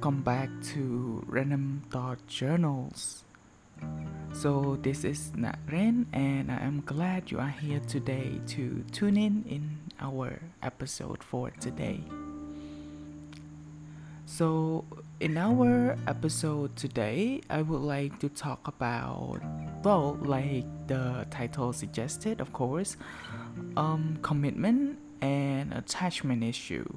welcome back to Random Thought Journals. So, this is Naren, and I am glad you are here today to tune in in our episode for today. So, in our episode today, I would like to talk about, well, like the title suggested, of course, um, commitment and attachment issue.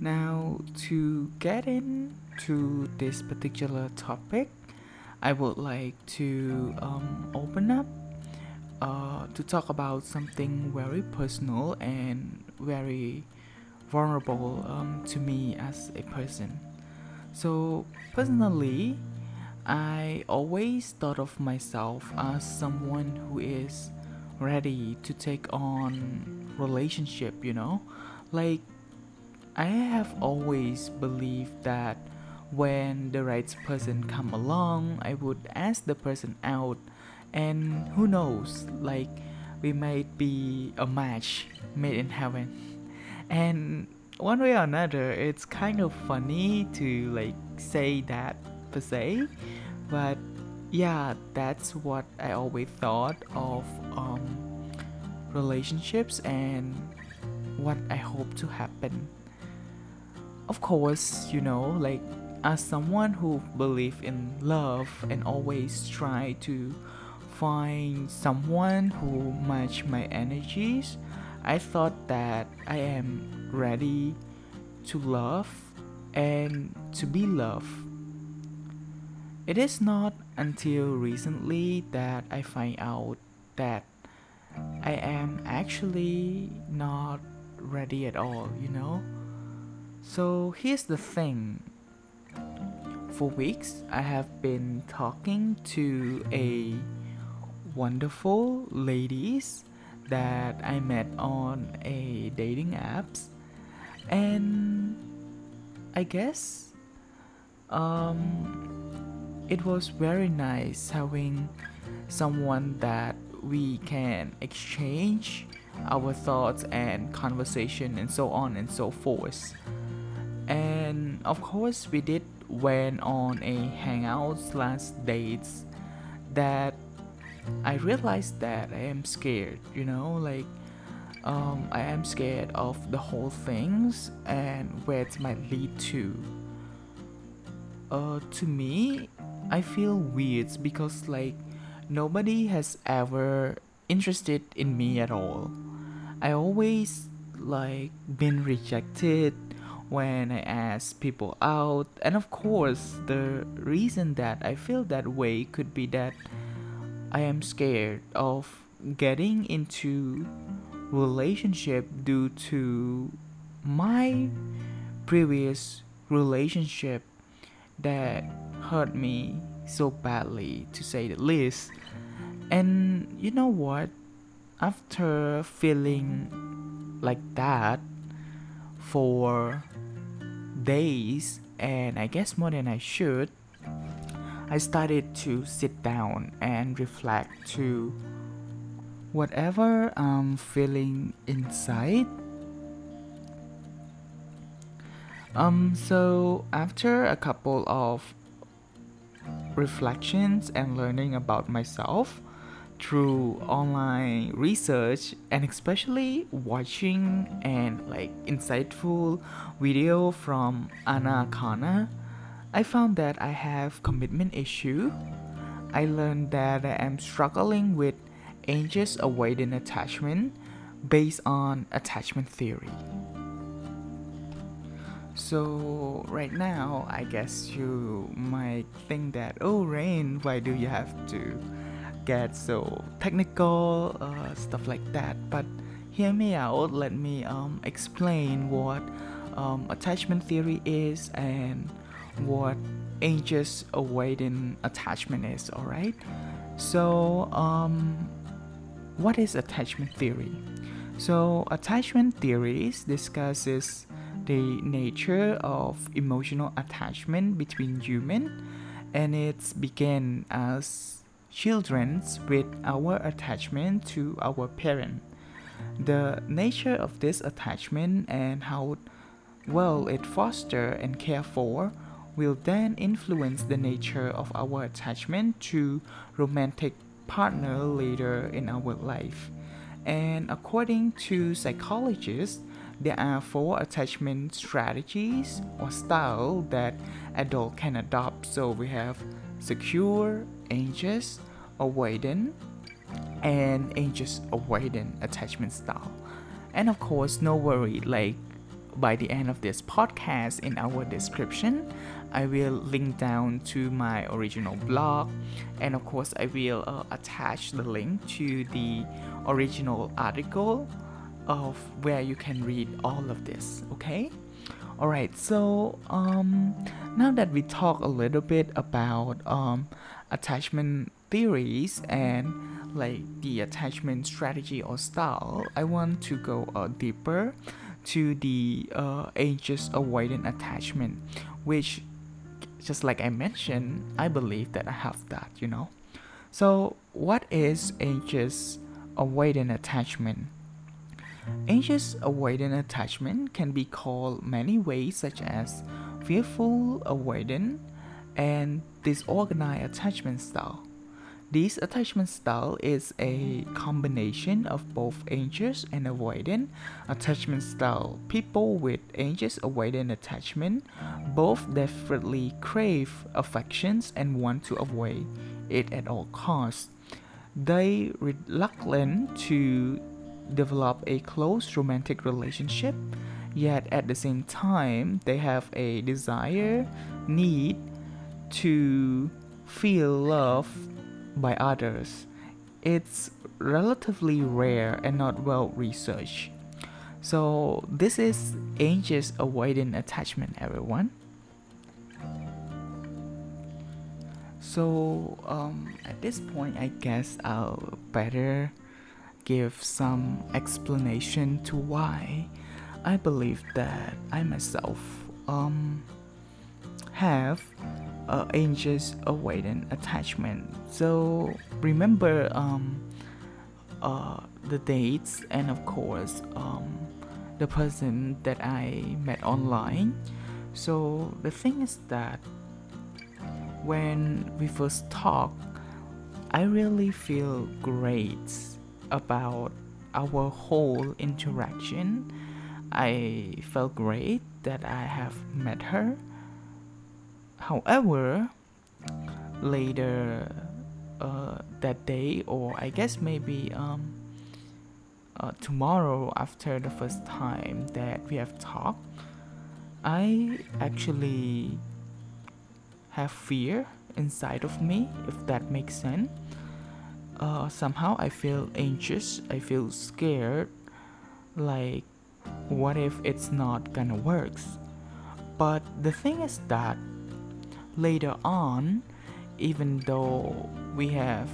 Now, to get into this particular topic, I would like to um, open up uh, to talk about something very personal and very vulnerable um, to me as a person. So, personally, I always thought of myself as someone who is ready to take on relationship, you know? Like I have always believed that when the right person come along, I would ask the person out and who knows, like we might be a match made in heaven. And one way or another, it's kind of funny to like say that per se, but yeah, that's what I always thought of um, relationships and what I hope to happen. Of course, you know, like as someone who believe in love and always try to find someone who match my energies, I thought that I am ready to love and to be loved. It is not until recently that I find out that I am actually not ready at all, you know? So here's the thing. For weeks, I have been talking to a wonderful ladies that I met on a dating apps and I guess um it was very nice having someone that we can exchange our thoughts and conversation and so on and so forth. And of course, we did went on a hangouts last dates that I realized that I am scared, you know, like um, I am scared of the whole things and where it might lead to. Uh, to me, I feel weird because like nobody has ever interested in me at all. I always like been rejected when I ask people out, and of course, the reason that I feel that way could be that I am scared of getting into relationship due to my previous relationship that hurt me so badly to say the least. And you know what? After feeling like that for days and i guess more than i should i started to sit down and reflect to whatever i'm feeling inside. Um so after a couple of reflections and learning about myself through online research and especially watching and like insightful video from Anna Akana, I found that I have commitment issue. I learned that I am struggling with anxious avoidant attachment based on attachment theory. So right now, I guess you might think that, oh, Rain, why do you have to get so technical, uh, stuff like that? But hear me out. Let me um, explain what um, attachment theory is and what anxious avoidant attachment is. All right. So, um, what is attachment theory? So, attachment theories discusses the nature of emotional attachment between human and it began as children with our attachment to our parent the nature of this attachment and how well it foster and care for will then influence the nature of our attachment to romantic partner later in our life. And according to psychologists, there are four attachment strategies or style that adult can adopt. So we have secure, anxious, avoidant, and anxious avoidant attachment style. And of course, no worry, like by the end of this podcast in our description, I will link down to my original blog, and of course, I will uh, attach the link to the original article of where you can read all of this. Okay. All right. So um, now that we talk a little bit about um, attachment theories and like the attachment strategy or style, I want to go uh, deeper to the uh, anxious avoidant attachment, which just like I mentioned, I believe that I have that, you know. So, what is anxious avoidant attachment? Anxious avoidant attachment can be called many ways, such as fearful avoidant and disorganized attachment style. This attachment style is a combination of both anxious and avoidant attachment style. People with anxious avoidant attachment both desperately crave affections and want to avoid it at all costs. They reluctant to develop a close romantic relationship, yet at the same time they have a desire, need to feel love by others. It's relatively rare and not well researched. So, this is anxious avoidant attachment, everyone. So, um, at this point, I guess I'll better give some explanation to why I believe that I myself um, have uh, anxious avoidant attachment. So remember um, uh, the dates and of course um, the person that I met online. So the thing is that when we first talk, I really feel great about our whole interaction. I felt great that I have met her However, later uh, that day, or I guess maybe um, uh, tomorrow after the first time that we have talked, I actually have fear inside of me, if that makes sense. Uh, somehow I feel anxious, I feel scared, like, what if it's not gonna work? But the thing is that later on, even though we have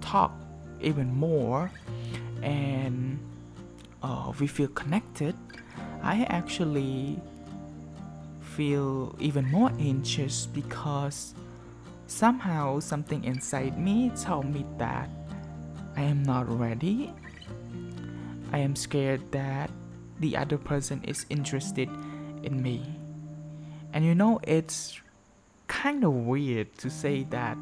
talked even more and uh, we feel connected, I actually feel even more anxious because somehow something inside me told me that I am not ready. I am scared that the other person is interested in me. And you know, it's kind of weird to say that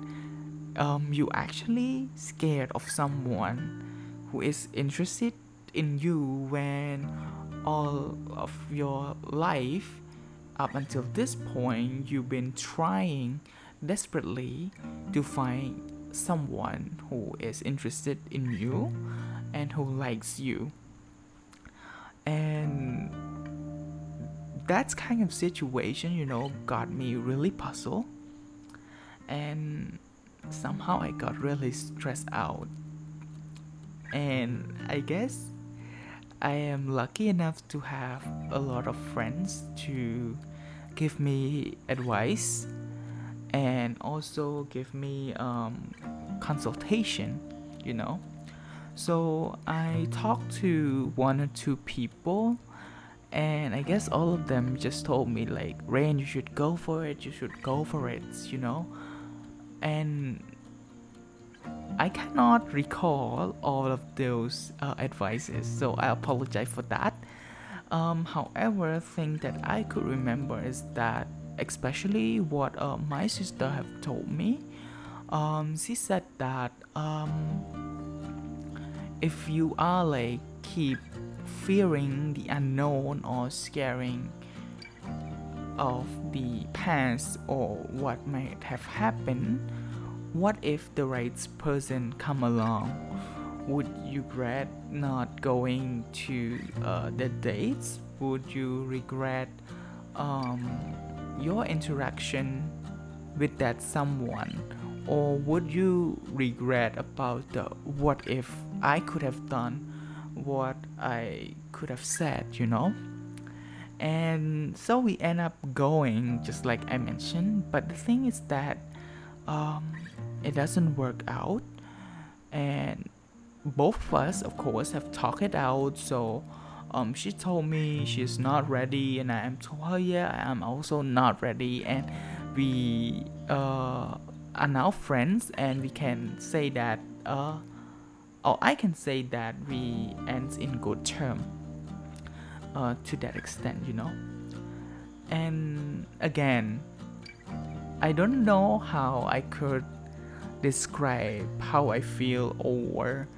um, you actually scared of someone who is interested in you when all of your life up until this point you've been trying desperately to find someone who is interested in you and who likes you and that kind of situation, you know, got me really puzzled. And somehow I got really stressed out. And I guess I am lucky enough to have a lot of friends to give me advice and also give me um, consultation, you know. So I talked to one or two people and I guess all of them just told me like Rain you should go for it you should go for it you know? And I cannot recall all of those uh, advices so I apologize for that. Um, however, thing that I could remember is that, especially what uh, my sister have told me, um, she said that um, if you are like keep fearing the unknown or scaring of the past or what might have happened, what if the right person come along? Would you regret not going to uh, the dates? Would you regret um, your interaction with that someone? Or would you regret about the what if I could have done what I could have said, you know? And so we end up going, just like I mentioned. But the thing is that um, it doesn't work out. And both of us, of course, have talked it out. So um, she told me she's not ready, and I am told her, yeah, I am also not ready. And we uh, are now friends, and we can say that, uh, or I can say that we ends in good term uh, to that extent, you know. And again, I don't know how I could describe how I feel over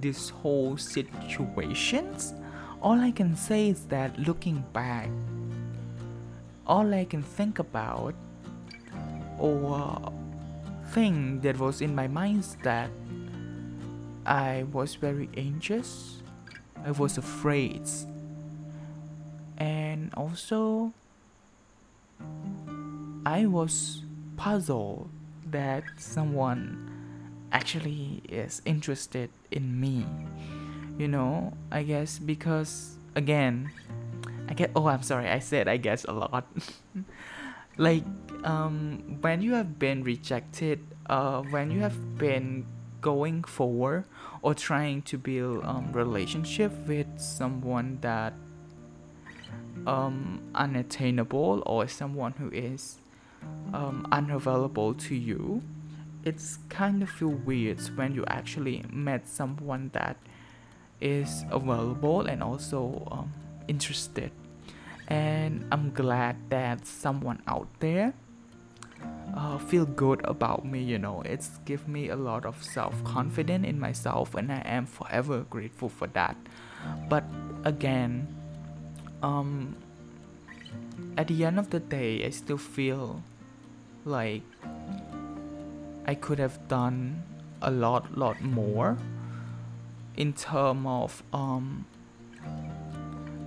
this whole situations. All I can say is that looking back, all I can think about or thing that was in my mind is that I was very anxious. I was afraid and also I was puzzled that someone actually is interested in me. You know, I guess because again, I get oh I'm sorry, I said I guess a lot. like um when you have been rejected, uh when you have been going forward or trying to build um relationship with someone that um, unattainable or someone who is um, unavailable to you, it's kind of feel weird when you actually met someone that is available and also um, interested. And I'm glad that someone out there uh, feel good about me. You know, it's give me a lot of self confidence in myself, and I am forever grateful for that. But again um, at the end of the day, I still feel like I could have done a lot, lot more in term of um,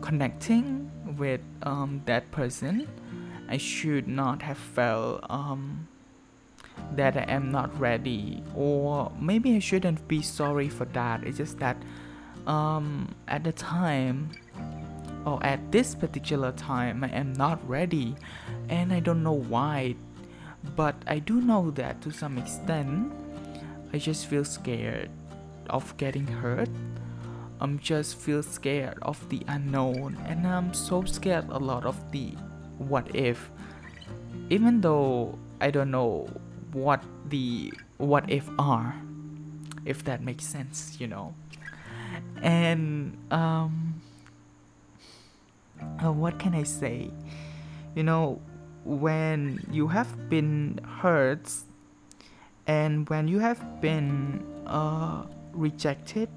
connecting with um, that person. I should not have felt um, that I am not ready, or maybe I shouldn't be sorry for that. It's just that um, at the time or at this particular time I am not ready and I don't know why but I do know that to some extent I just feel scared of getting hurt I'm just feel scared of the unknown and I'm so scared a lot of the what if even though I don't know what the what if are if that makes sense you know and um uh, what can I say? You know, when you have been hurt and when you have been uh, rejected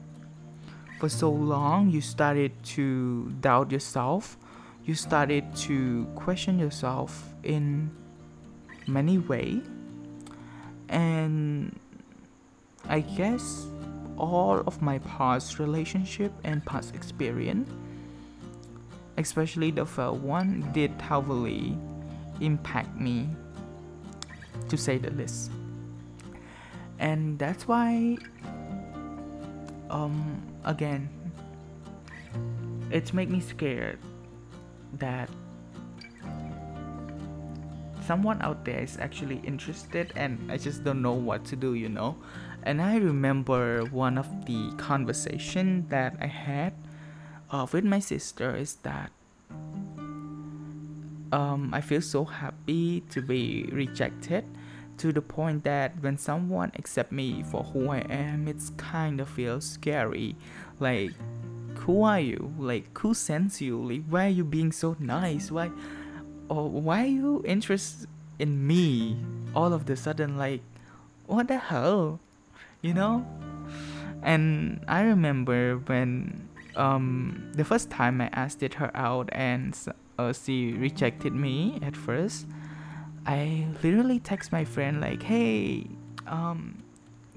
for so long, you started to doubt yourself. You started to question yourself in many ways. And I guess all of my past relationship and past experience especially the first one, did heavily impact me, to say the least. And that's why, um, again, it's make me scared that someone out there is actually interested and I just don't know what to do, you know. And I remember one of the conversation that I had uh, with my sister is that um, I feel so happy to be rejected to the point that when someone accept me for who I am, it's kind of feels scary. Like, who are you? Like who sends you? Like why are you being so nice? Why or why are you interested in me all of the sudden? Like what the hell? You know? And i remember when um the first time i asked her out and uh, she rejected me at first i literally text my friend like hey um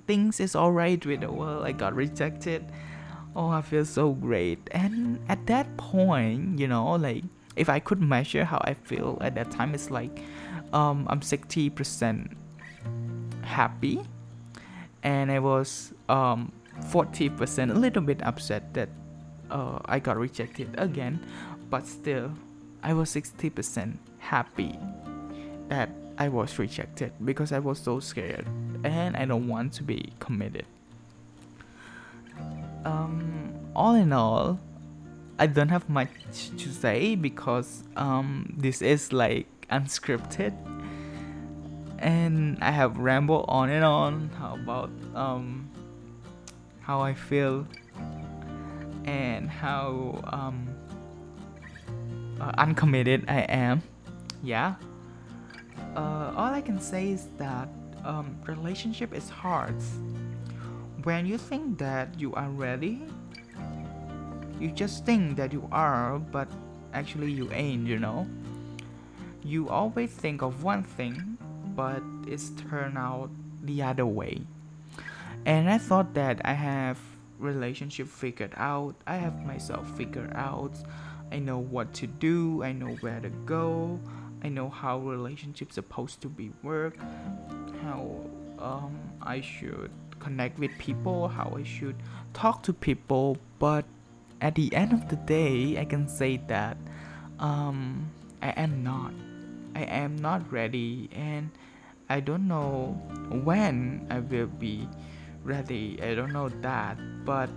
things is all right with the world. I got rejected oh i feel so great. And at that point you know like if i could measure how i feel at that time it's like um i'm 60% happy. And i was um 40% a little bit upset that uh, i got rejected again. But still i was 60% happy that i was rejected because i was so scared. And i don't want to be committed um, all in all, I don't have much to say because um, this is like unscripted, and I have rambled on and on how about um, how I feel and how um, uh, uncommitted I am. Yeah. Uh, all I can say is that um, relationship is hard when you think that you are ready, you just think that you are, but actually you ain't, you know. You always think of one thing, but it's turned out the other way. And I thought that I have relationship figured out, I have myself figured out, I know what to do, I know where to go, I know how relationships supposed to be work, how um, I should connect with people, how I should talk to people. But at the end of the day, I can say that um, I am not. I am not ready, and I don't know when I will be ready. I don't know that, but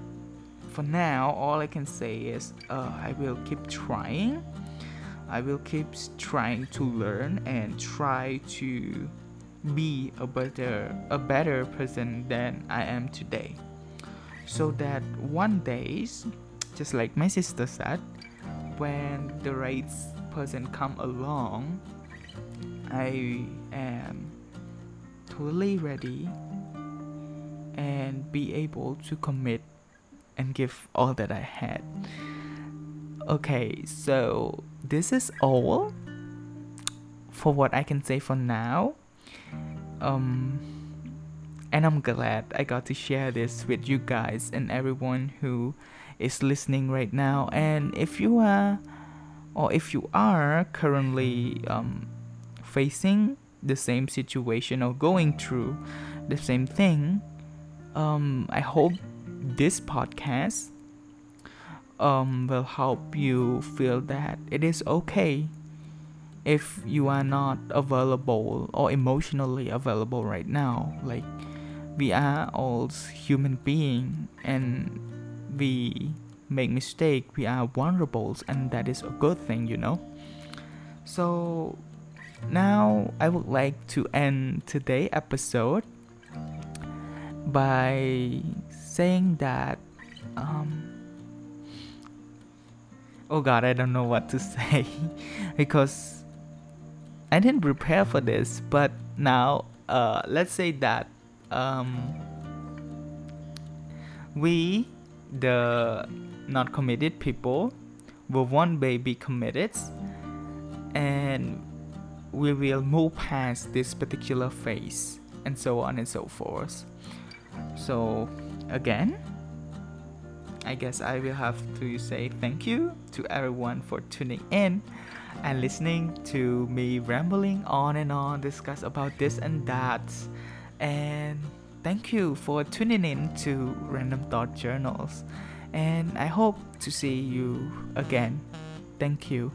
for now, all I can say is uh, I will keep trying. I will keep trying to learn and try to be a better a better person than I am today. So that one day, just like my sister said, when the right person come along, I am totally ready and be able to commit and give all that I had. Okay, so this is all for what I can say for now um and I'm glad I got to share this with you guys and everyone who is listening right now. And if you are, or if you are currently um, facing the same situation or going through the same thing, um, I hope this podcast um, will help you feel that it is okay if you are not available or emotionally available right now like we are all human being and we make mistake we are vulnerable and that is a good thing you know? So now i would like to end today episode by saying that um, oh god i don't know what to say because I didn't prepare for this, but now uh, let's say that um, we, the not committed people, will one day be committed, and we will move past this particular phase, and so on and so forth. So, again, I guess I will have to say thank you to everyone for tuning in and listening to me rambling on and on, discuss about this and that. And thank you for tuning in to Random Thought Journals. And I hope to see you again. Thank you.